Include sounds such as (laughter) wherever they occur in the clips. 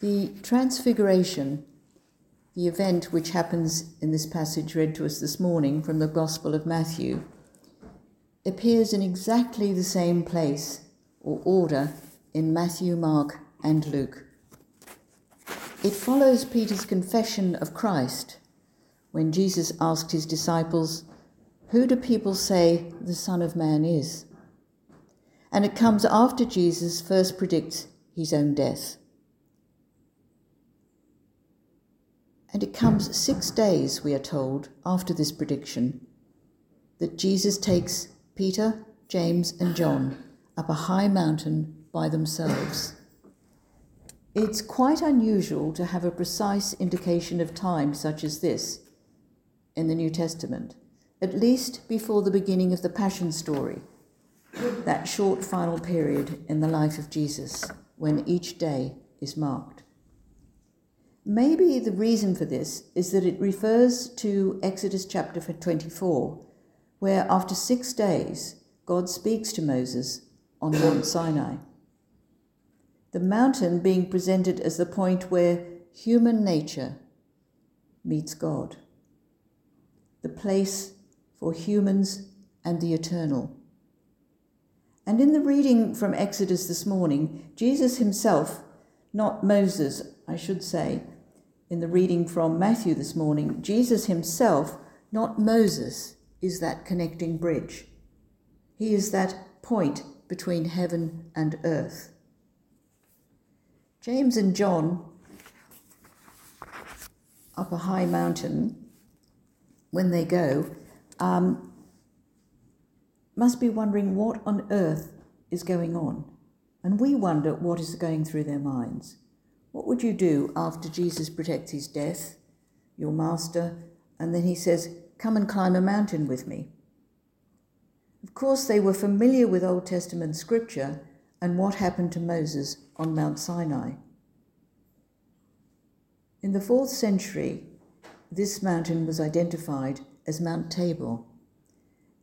The Transfiguration, the event which happens in this passage read to us this morning from the Gospel of Matthew, appears in exactly the same place or order in Matthew, Mark, and Luke. It follows Peter's confession of Christ when Jesus asked his disciples, Who do people say the Son of Man is? And it comes after Jesus first predicts his own death. And it comes six days, we are told, after this prediction, that Jesus takes Peter, James, and John up a high mountain by themselves. It's quite unusual to have a precise indication of time such as this in the New Testament, at least before the beginning of the Passion story, that short final period in the life of Jesus when each day is marked. Maybe the reason for this is that it refers to Exodus chapter 24, where after six days God speaks to Moses on (coughs) Mount Sinai the mountain being presented as the point where human nature meets God, the place for humans and the eternal. And in the reading from Exodus this morning, Jesus himself, not Moses, I should say, in the reading from Matthew this morning, Jesus himself, not Moses, is that connecting bridge. He is that point between heaven and earth. James and John up a high mountain when they go um, must be wondering what on earth is going on. And we wonder what is going through their minds. What would you do after Jesus protects his death, your master, and then he says, Come and climb a mountain with me? Of course, they were familiar with Old Testament scripture and what happened to Moses on Mount Sinai. In the fourth century, this mountain was identified as Mount Tabor.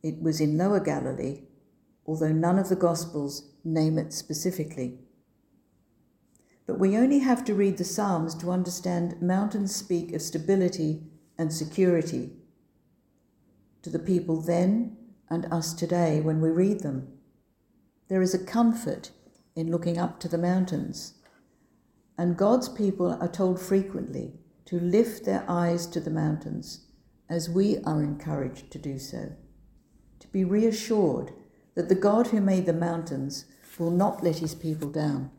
It was in Lower Galilee, although none of the Gospels name it specifically. But we only have to read the Psalms to understand mountains speak of stability and security to the people then and us today when we read them. There is a comfort in looking up to the mountains. And God's people are told frequently to lift their eyes to the mountains, as we are encouraged to do so. To be reassured that the God who made the mountains will not let his people down.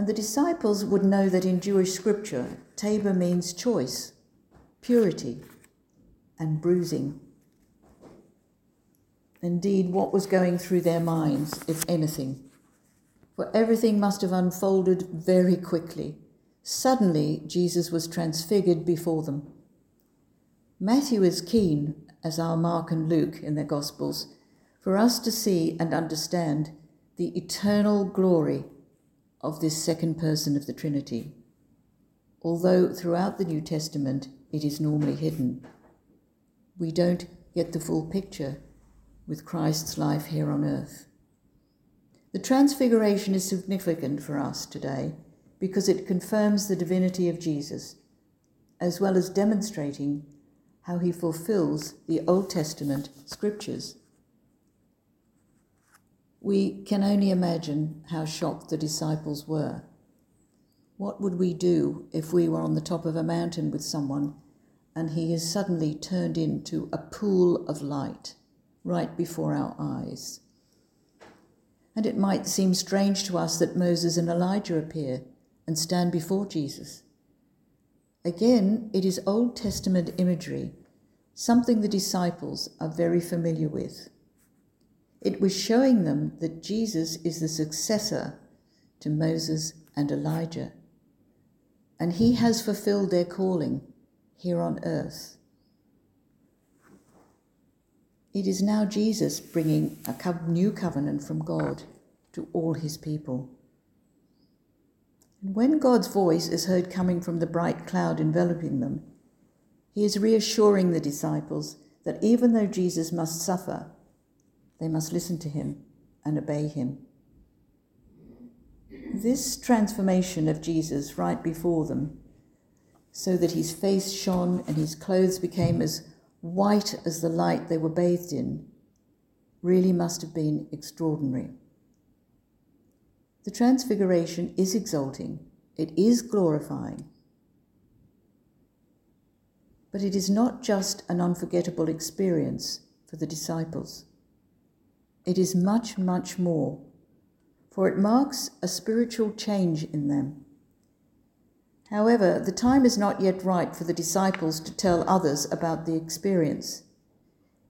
And the disciples would know that in Jewish scripture, Tabor means choice, purity, and bruising. Indeed, what was going through their minds, if anything? For everything must have unfolded very quickly. Suddenly, Jesus was transfigured before them. Matthew is keen, as are Mark and Luke in their Gospels, for us to see and understand the eternal glory of this second person of the Trinity, although throughout the New Testament it is normally hidden. We don't get the full picture with Christ's life here on earth. The Transfiguration is significant for us today because it confirms the divinity of Jesus, as well as demonstrating how he fulfills the Old Testament scriptures. We can only imagine how shocked the disciples were. What would we do if we were on the top of a mountain with someone and he is suddenly turned into a pool of light? right before our eyes. And it might seem strange to us that Moses and Elijah appear and stand before Jesus. Again, it is Old Testament imagery, something the disciples are very familiar with. It was showing them that Jesus is the successor to Moses and Elijah, and he has fulfilled their calling here on earth. It is now Jesus bringing a new covenant from God to all his people. And when God's voice is heard coming from the bright cloud enveloping them, he is reassuring the disciples that even though Jesus must suffer, they must listen to him and obey him. This transformation of Jesus right before them, so that his face shone and his clothes became as white as the light they were bathed in, really must have been extraordinary. The transfiguration is exalting, it is glorifying. But it is not just an unforgettable experience for the disciples. It is much, much more, for it marks a spiritual change in them. However, the time is not yet right for the disciples to tell others about the experience.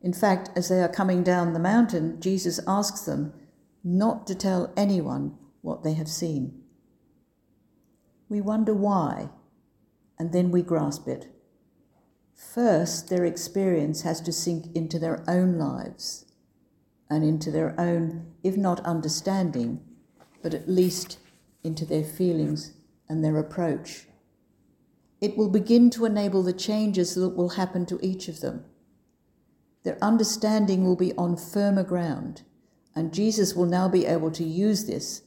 In fact, as they are coming down the mountain, Jesus asks them not to tell anyone what they have seen. We wonder why, and then we grasp it. First, their experience has to sink into their own lives and into their own, if not understanding, but at least into their feelings and their approach. It will begin to enable the changes that will happen to each of them. Their understanding will be on firmer ground, and Jesus will now be able to use this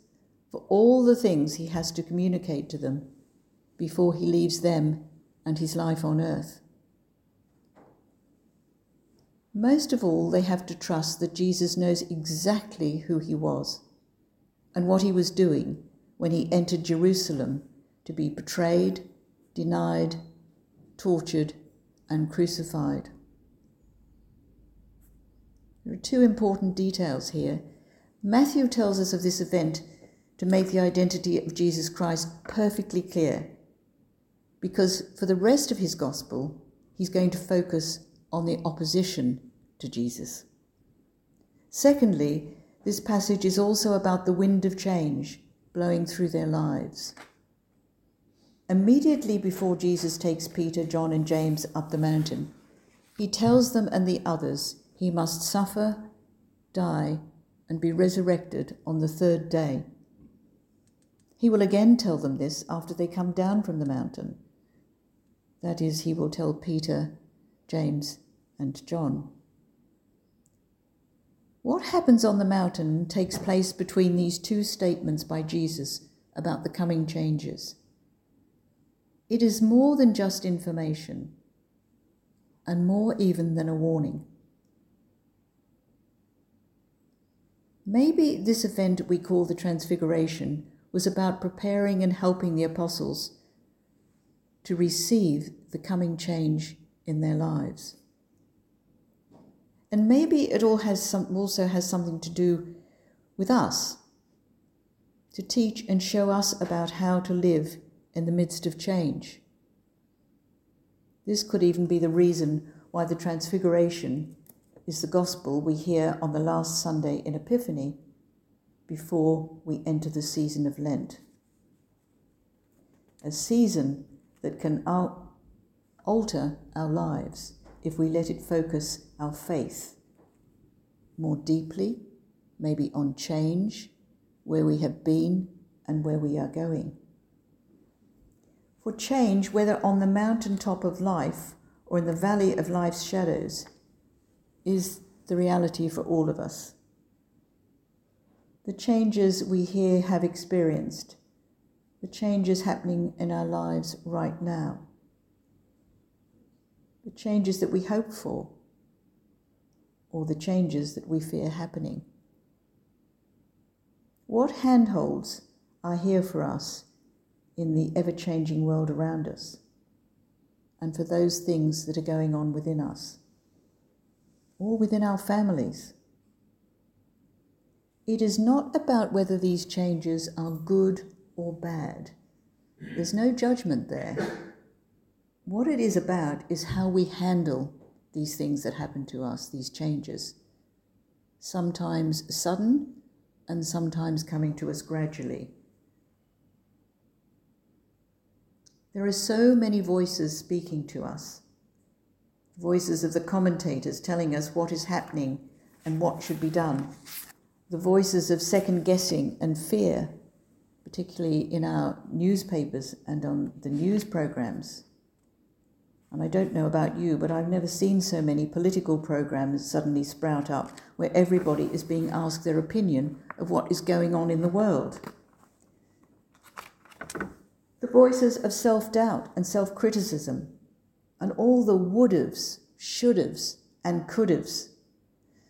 for all the things he has to communicate to them before he leaves them and his life on earth. Most of all, they have to trust that Jesus knows exactly who he was and what he was doing when he entered Jerusalem to be betrayed, denied, tortured, and crucified. There are two important details here. Matthew tells us of this event to make the identity of Jesus Christ perfectly clear, because for the rest of his gospel, he's going to focus on the opposition to Jesus. Secondly, this passage is also about the wind of change blowing through their lives. Immediately before Jesus takes Peter, John, and James up the mountain, he tells them and the others he must suffer, die, and be resurrected on the third day. He will again tell them this after they come down from the mountain. That is, he will tell Peter, James, and John. What happens on the mountain takes place between these two statements by Jesus about the coming changes. It is more than just information, and more even than a warning. Maybe this event we call the Transfiguration was about preparing and helping the apostles to receive the coming change in their lives. And maybe it all has some, also has something to do with us, to teach and show us about how to live in the midst of change. This could even be the reason why the Transfiguration is the gospel we hear on the last Sunday in Epiphany before we enter the season of Lent. A season that can al- alter our lives if we let it focus our faith more deeply, maybe on change, where we have been and where we are going. For change, whether on the mountain top of life or in the valley of life's shadows, is the reality for all of us. The changes we here have experienced, the changes happening in our lives right now the changes that we hope for, or the changes that we fear happening. What handholds are here for us in the ever changing world around us, and for those things that are going on within us, or within our families? It is not about whether these changes are good or bad. There's no judgment there. What it is about is how we handle these things that happen to us, these changes. Sometimes sudden and sometimes coming to us gradually. There are so many voices speaking to us voices of the commentators telling us what is happening and what should be done, the voices of second guessing and fear, particularly in our newspapers and on the news programs. And I don't know about you, but I've never seen so many political programs suddenly sprout up where everybody is being asked their opinion of what is going on in the world. The voices of self doubt and self criticism, and all the would haves, should haves, and could haves.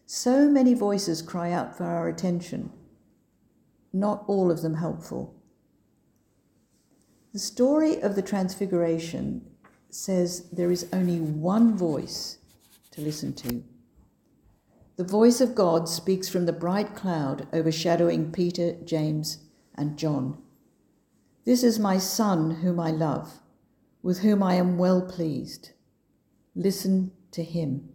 So many voices cry out for our attention, not all of them helpful. The story of the Transfiguration says there is only one voice to listen to. The voice of God speaks from the bright cloud overshadowing Peter, James, and John. This is my Son whom I love, with whom I am well pleased. Listen to him.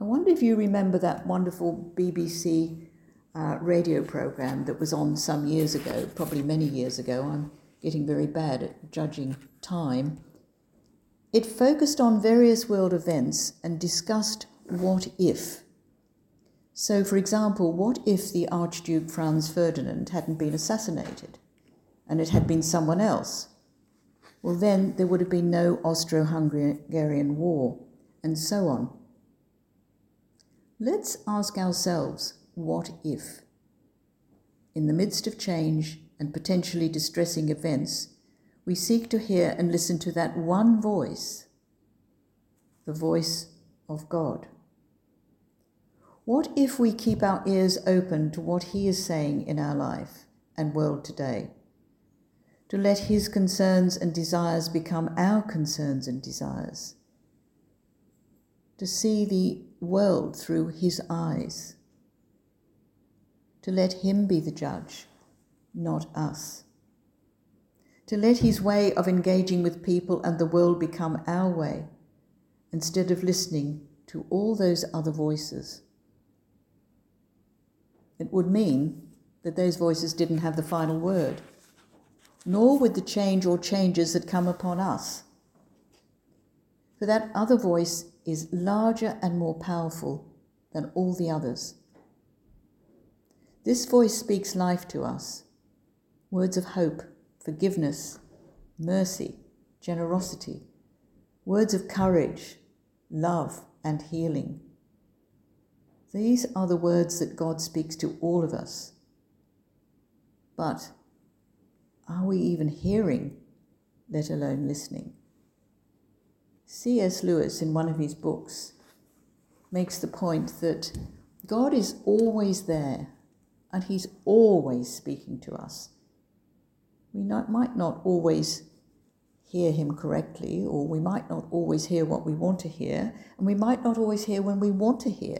I wonder if you remember that wonderful BBC uh, radio program that was on some years ago, probably many years ago. I'm getting very bad at judging time. It focused on various world events and discussed what if. So, for example, what if the Archduke Franz Ferdinand hadn't been assassinated and it had been someone else? Well, then there would have been no Austro Hungarian War, and so on. Let's ask ourselves what if? In the midst of change and potentially distressing events, we seek to hear and listen to that one voice, the voice of God. What if we keep our ears open to what He is saying in our life and world today? To let His concerns and desires become our concerns and desires. To see the world through His eyes. To let Him be the judge, not us. To let His way of engaging with people and the world become our way, instead of listening to all those other voices. It would mean that those voices didn't have the final word, nor would the change or changes that come upon us. For that other voice is larger and more powerful than all the others. This voice speaks life to us words of hope, forgiveness, mercy, generosity, words of courage, love, and healing. These are the words that God speaks to all of us. But are we even hearing, let alone listening? C.S. Lewis, in one of his books, makes the point that God is always there and He's always speaking to us. We not, might not always hear Him correctly, or we might not always hear what we want to hear, and we might not always hear when we want to hear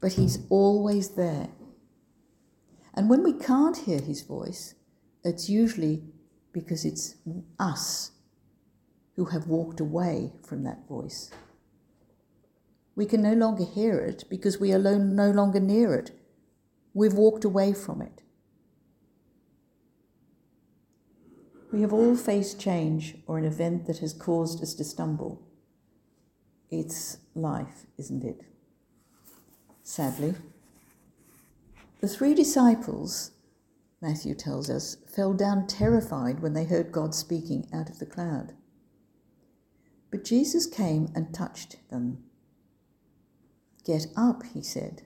but He's always there. And when we can't hear His voice, it's usually because it's us who have walked away from that voice. We can no longer hear it because we are no longer near it. We've walked away from it. We have all faced change or an event that has caused us to stumble. It's life, isn't it? sadly. The three disciples, Matthew tells us, fell down terrified when they heard God speaking out of the cloud. But Jesus came and touched them. Get up, he said.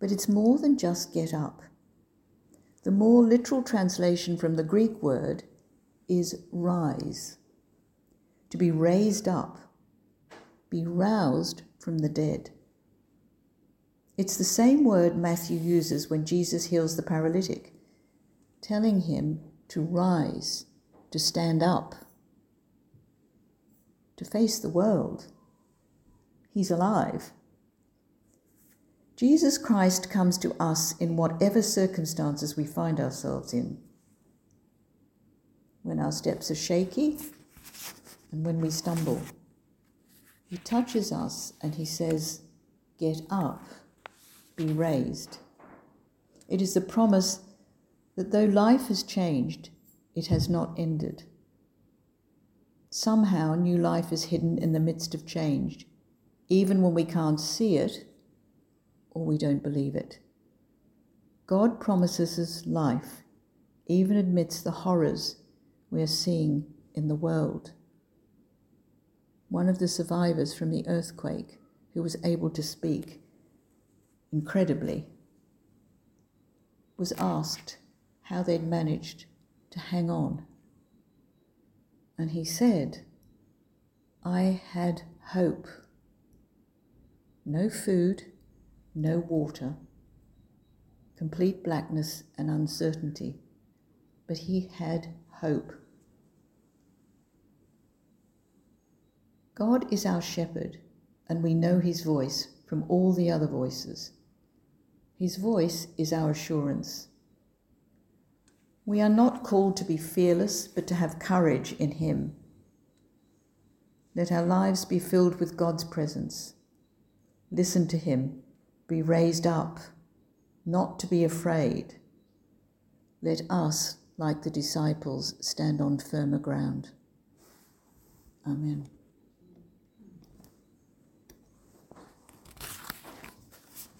But it's more than just get up. The more literal translation from the Greek word is rise. To be raised up, be roused from the dead. It's the same word Matthew uses when Jesus heals the paralytic, telling him to rise, to stand up, to face the world. He's alive. Jesus Christ comes to us in whatever circumstances we find ourselves in. When our steps are shaky and when we stumble, He touches us and He says, Get up be raised. It is the promise that though life has changed, it has not ended. Somehow, new life is hidden in the midst of change, even when we can't see it or we don't believe it. God promises us life, even amidst the horrors we are seeing in the world. One of the survivors from the earthquake, who was able to speak, incredibly, was asked how they'd managed to hang on. And he said, I had hope. No food, no water, complete blackness and uncertainty, but he had hope. God is our shepherd, and we know his voice from all the other voices. His voice is our assurance. We are not called to be fearless, but to have courage in him. Let our lives be filled with God's presence. Listen to him, be raised up, not to be afraid. Let us, like the disciples, stand on firmer ground. Amen.